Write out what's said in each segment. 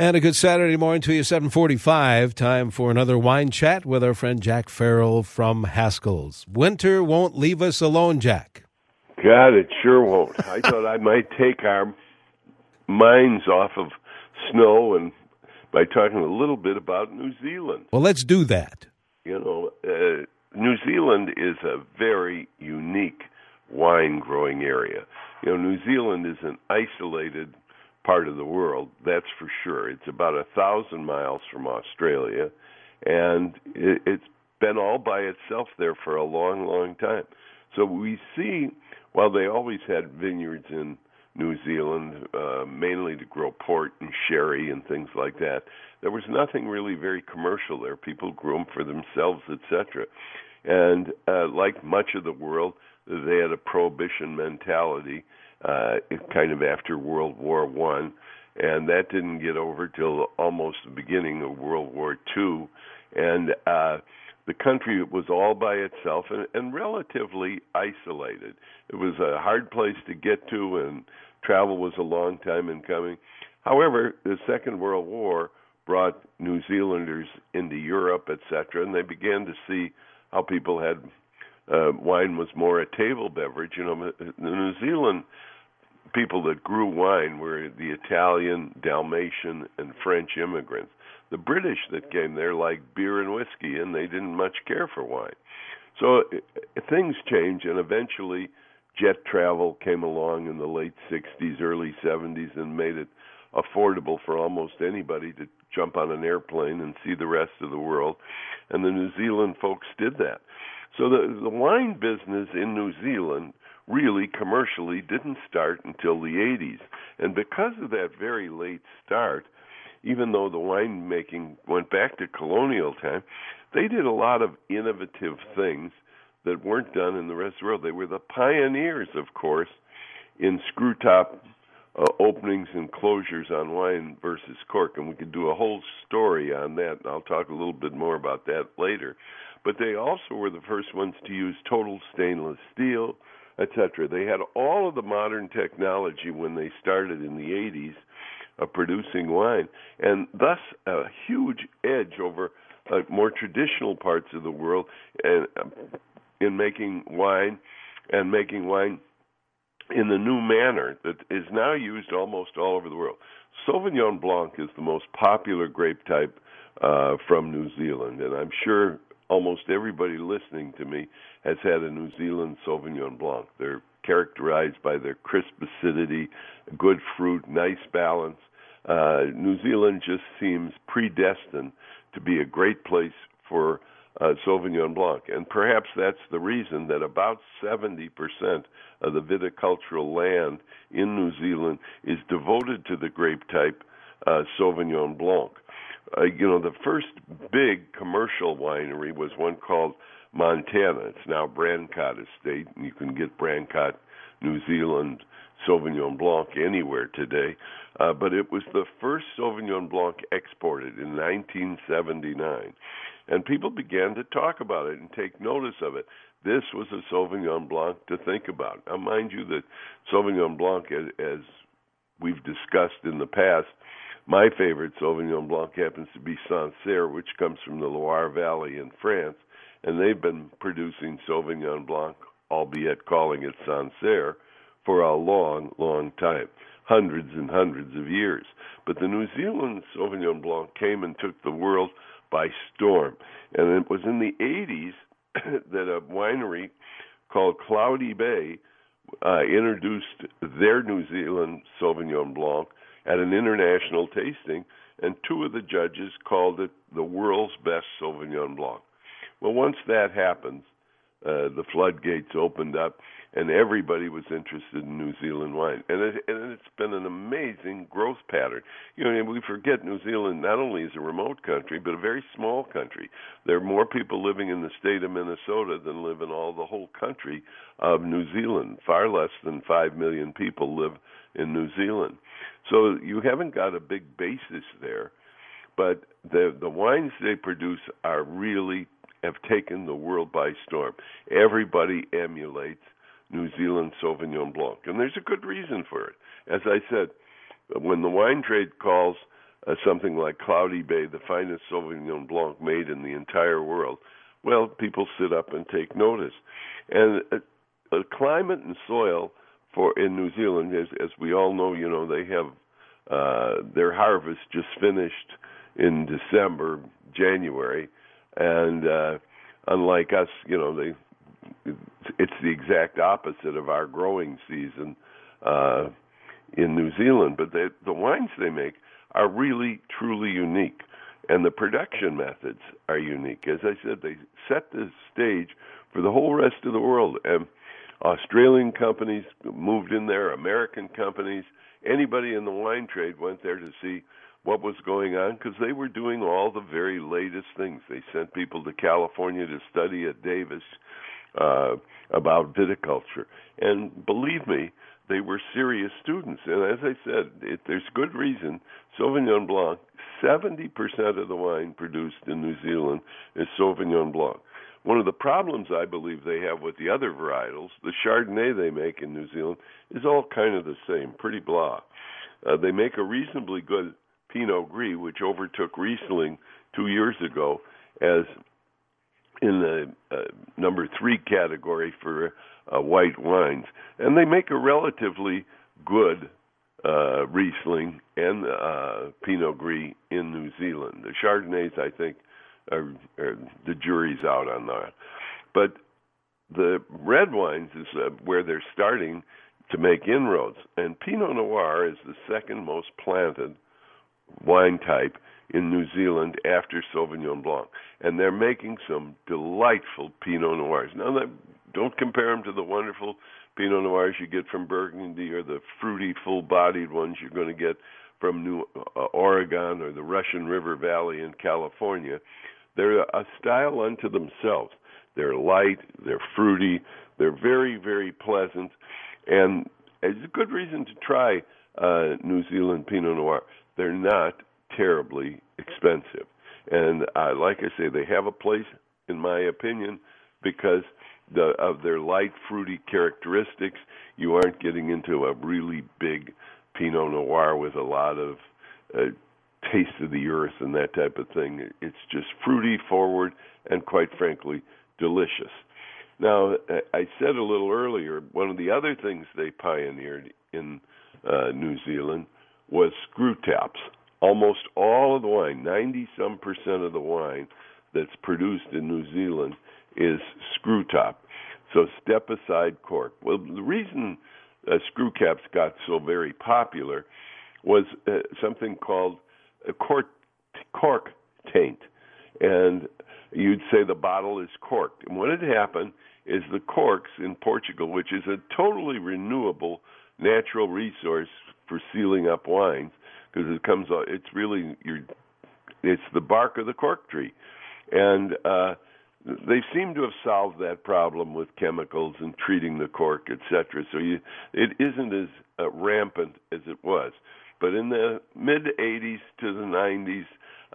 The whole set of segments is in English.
And a good Saturday morning to you, 745. Time for another wine chat with our friend Jack Farrell from Haskell's. Winter won't leave us alone, Jack. God, it sure won't. I thought I might take our minds off of snow and by talking a little bit about New Zealand. Well, let's do that. You know, uh, New Zealand is a very unique wine growing area. You know, New Zealand is an isolated part of the world, that's for sure. It's about a thousand miles from Australia, and it, it's been all by itself there for a long, long time. So we see, while they always had vineyards in New Zealand, uh, mainly to grow port and sherry and things like that, there was nothing really very commercial there. People grew them for themselves, etc. And uh, like much of the world, they had a prohibition mentality uh, kind of after World War One, and that didn't get over till almost the beginning of World War Two, and uh, the country was all by itself and, and relatively isolated. It was a hard place to get to, and travel was a long time in coming. However, the Second World War brought New Zealanders into Europe, etc., and they began to see how people had uh, wine was more a table beverage. You know, New Zealand people that grew wine were the Italian, Dalmatian, and French immigrants. The British that came there liked beer and whiskey, and they didn't much care for wine. So uh, things changed, and eventually jet travel came along in the late 60s, early 70s, and made it affordable for almost anybody to jump on an airplane and see the rest of the world. And the New Zealand folks did that. So the the wine business in New Zealand really commercially didn't start until the 80s. And because of that very late start, even though the winemaking went back to colonial time, they did a lot of innovative things that weren't done in the rest of the world. They were the pioneers, of course, in screw top uh, openings and closures on wine versus cork, and we could do a whole story on that. And I'll talk a little bit more about that later. But they also were the first ones to use total stainless steel, etc. They had all of the modern technology when they started in the 80s of producing wine, and thus a huge edge over uh, more traditional parts of the world and uh, in making wine and making wine in the new manner that is now used almost all over the world. Sauvignon Blanc is the most popular grape type uh, from New Zealand, and I'm sure almost everybody listening to me has had a New Zealand Sauvignon Blanc. They're characterized by their crisp acidity, good fruit, nice balance. Uh, New Zealand just seems predestined to be a great place for uh, Sauvignon Blanc. And perhaps that's the reason that about 70% of the viticultural land in New Zealand is devoted to the grape type uh, Sauvignon Blanc uh, you know, the first big commercial winery was one called Montana. It's now Brancott Estate, and you can get Brancott New Zealand Sauvignon Blanc anywhere today. Uh, but it was the first Sauvignon Blanc exported in 1979. And people began to talk about it and take notice of it. This was a Sauvignon Blanc to think about. Now, mind you, that Sauvignon Blanc, as, as we've discussed in the past, my favorite Sauvignon Blanc happens to be Sancerre, which comes from the Loire Valley in France, and they've been producing Sauvignon Blanc, albeit calling it Sancerre, for a long, long time, hundreds and hundreds of years. But the New Zealand Sauvignon Blanc came and took the world by storm, and it was in the 80s that a winery called Cloudy Bay uh, introduced their New Zealand Sauvignon Blanc at an international tasting, and two of the judges called it the world's best Sauvignon Blanc. Well, once that happens, uh, the floodgates opened up, and everybody was interested in New Zealand wine, and it and it's been an amazing growth pattern. You know, we forget New Zealand not only is a remote country, but a very small country. There are more people living in the state of Minnesota than live in all the whole country of New Zealand. Far less than five million people live in New Zealand. So you haven't got a big basis there, but the the wines they produce are really have taken the world by storm. Everybody emulates New Zealand Sauvignon Blanc, and there's a good reason for it. As I said, when the wine trade calls uh, something like Cloudy Bay, the finest Sauvignon Blanc made in the entire world, well, people sit up and take notice. And uh, uh, climate and soil for in New Zealand, as, as we all know, you know they have uh, their harvest just finished in December, January, and uh, unlike us, you know they it's the exact opposite of our growing season uh, in New Zealand. But they, the wines they make are really truly unique, and the production methods are unique. As I said, they set the stage for the whole rest of the world. And Australian companies moved in there, American companies, anybody in the wine trade went there to see what was going on because they were doing all the very latest things. They sent people to California to study at Davis uh, about viticulture, and believe me, they were serious students. And as I said, it, there's good reason. Sauvignon Blanc, 70% of the wine produced in New Zealand is Sauvignon Blanc. One of the problems I believe they have with the other varietals, the Chardonnay they make in New Zealand, is all kind of the same, pretty blah. Uh, they make a reasonably good Pinot Gris, which overtook Riesling two years ago as in the uh, number three category for uh, white wines, and they make a relatively good uh, Riesling and uh, Pinot Gris in New Zealand. The Chardonnays, I think, are, are the jury's out on that. But the red wines is uh, where they're starting to make inroads, and Pinot Noir is the second most planted wine type in New Zealand after Sauvignon Blanc, and they're making some delightful Pinot Noirs. Now, don't compare them to the wonderful Pinot Noirs you get from Burgundy or the fruity, full-bodied ones you're going to get from New uh, Oregon or the Russian River Valley in California. They're a style unto themselves. They're light, they're fruity, they're very, very pleasant, and it's a good reason to try uh, New Zealand Pinot Noir. They're not terribly expensive. And uh, like I say, they have a place, in my opinion, because the, of their light, fruity characteristics. You aren't getting into a really big Pinot Noir with a lot of uh, taste of the earth and that type of thing. It's just fruity, forward, and quite frankly, delicious. Now, I said a little earlier, one of the other things they pioneered in uh, New Zealand was screw taps almost all of the wine, 90 some percent of the wine that's produced in New Zealand is screw top. So step aside cork. Well, the reason uh, screw caps got so very popular was uh, something called a cork, cork taint. And you'd say the bottle is corked. And what had happened is the corks in Portugal, which is a totally renewable natural resource for sealing up wines, because it comes it's really your it's the bark of the cork tree. And uh they seem to have solved that problem with chemicals and treating the cork etc so you it isn't as uh, rampant as it was. But in the mid 80s to the 90s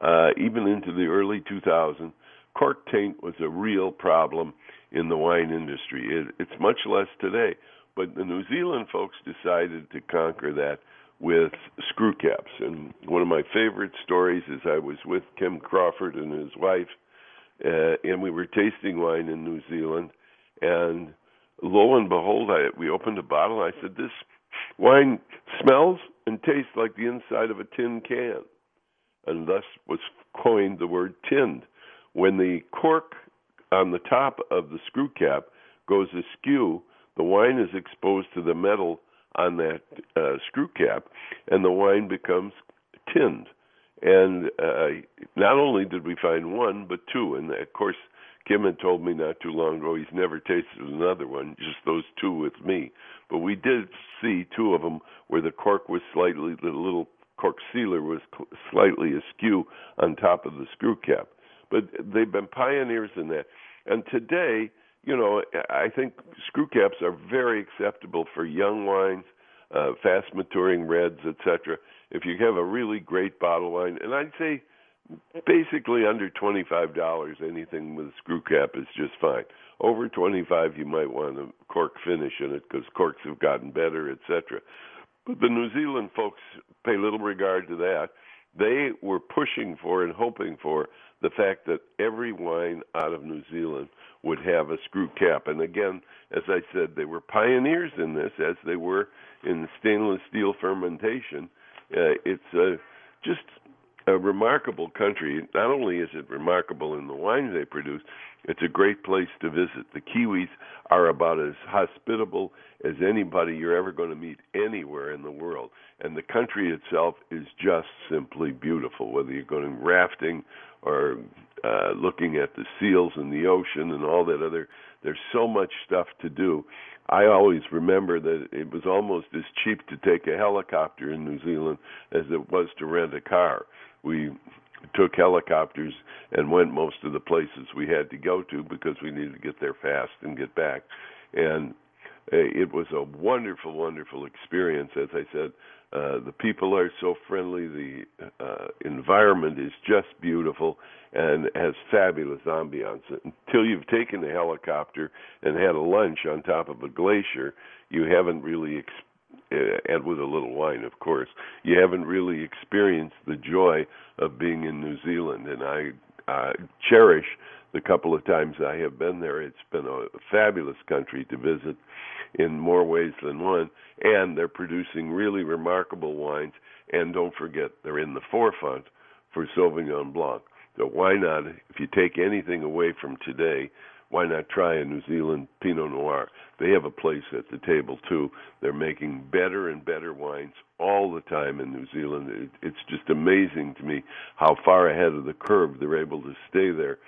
uh even into the early 2000s cork taint was a real problem in the wine industry. It, it's much less today. But the New Zealand folks decided to conquer that with screw caps. And one of my favorite stories is I was with Kim Crawford and his wife, uh, and we were tasting wine in New Zealand. And lo and behold, I, we opened a bottle. And I said, "This wine smells and tastes like the inside of a tin can," and thus was coined the word tinned. When the cork on the top of the screw cap goes askew, the wine is exposed to the metal on that uh, screw cap, and the wine becomes tinned. And uh, not only did we find one, but two. And of course, Kim had told me not too long ago he's never tasted another one, just those two with me. But we did see two of them where the cork was slightly, the little cork sealer was slightly askew on top of the screw cap. But they've been pioneers in that. And today, you know, I think screw caps are very acceptable for young wines, uh, fast maturing reds, etc. If you have a really great bottle wine, and I'd say basically under twenty five dollars, anything with a screw cap is just fine. Over twenty five, you might want a cork finish in it because corks have gotten better, etc. But the New Zealand folks pay little regard to that. They were pushing for and hoping for the fact that every wine out of New Zealand would have a screw cap. And again, as I said, they were pioneers in this, as they were in stainless steel fermentation. Uh, it's uh, just a remarkable country. Not only is it remarkable in the wines they produce, it's a great place to visit. The Kiwis are about as hospitable as anybody you're ever going to meet anywhere in the world. And the country itself is just simply beautiful, whether you're going rafting or uh, looking at the seals in the ocean and all that other. There's so much stuff to do. I always remember that it was almost as cheap to take a helicopter in New Zealand as it was to rent a car. We took helicopters and went most of the places we had to go to because we needed to get there fast and get back. And uh, it was a wonderful, wonderful experience. As I said, uh, the people are so friendly. The uh, environment is just beautiful and has fabulous ambiance. Until you've taken a helicopter and had a lunch on top of a glacier, you haven't really and with a little wine, of course, you haven't really experienced the joy of being in New Zealand. And I uh, cherish the couple of times I have been there. It's been a fabulous country to visit in more ways than one, and they're producing really remarkable wines. And don't forget, they're in the forefront for Sauvignon Blanc. So why not, if you take anything away from today, why not try a New Zealand Pinot Noir? They have a place at the table too. They're making better and better wines all the time in New Zealand. It, it's just amazing to me how far ahead of the curve they're able to stay there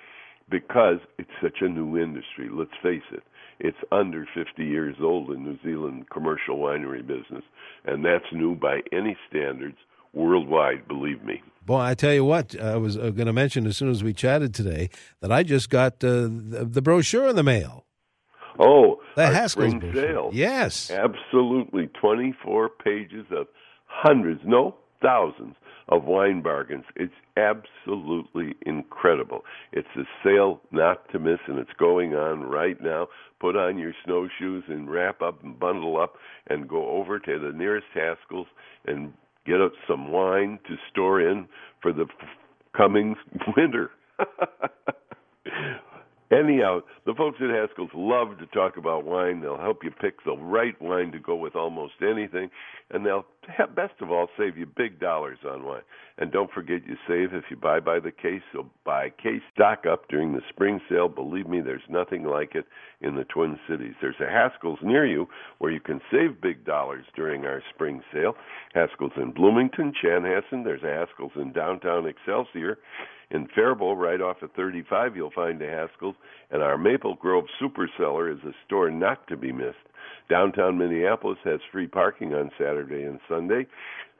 because it's such a new industry. Let's face it. It's under 50 years old in New Zealand commercial winery business, and that's new by any standards worldwide, believe me. Boy, I tell you what, I was uh, going to mention as soon as we chatted today that I just got uh, the, the, brochure in the mail. Oh, the Haskell's spring sale. Yes, absolutely. Twenty-four pages of hundreds, no, thousands of wine bargains. It's absolutely incredible. It's a sale not to miss, and it's going on right now. Put on your snowshoes and wrap up and bundle up and go over to the nearest Haskell's and get up some wine to store in for the coming winter. Anyhow, the folks at Haskell's love to talk about wine. They'll help you pick the right wine to go with almost anything, and they'll best of all save you big dollars on wine. And don't forget you save if you buy by the case. So buy case stock up during the spring sale. Believe me, there's nothing like it in the Twin Cities. There's a Haskell's near you where you can save big dollars during our spring sale. Haskell's in Bloomington, Chanhassen. There's a Haskell's in downtown Excelsior. In Faribault, right off of 35, you'll find the Haskell's, and our Maple Grove Super Cellar is a store not to be missed. Downtown Minneapolis has free parking on Saturday and Sunday.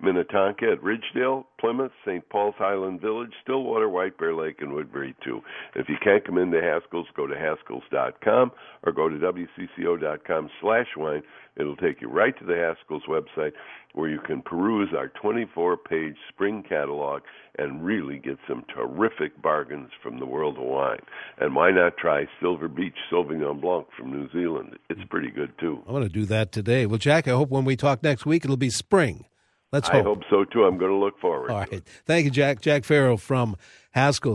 Minnetonka at Ridgedale, Plymouth, St. Paul's Highland Village, Stillwater, White Bear Lake, and Woodbury too. If you can't come into Haskell's, go to Haskells.com or go to WCCO.com slash wine. It'll take you right to the Haskell's website where you can peruse our 24-page spring catalog and really get some terrific bargains from the world of wine. And why not try Silver Beach Sauvignon Blanc from New Zealand? It's pretty good too. I'm going to do that today. Well, Jack, I hope when we talk next week it'll be spring. Let's hope. I hope so too. I'm going to look forward. All right. Thank you, Jack. Jack Farrell from Haskell.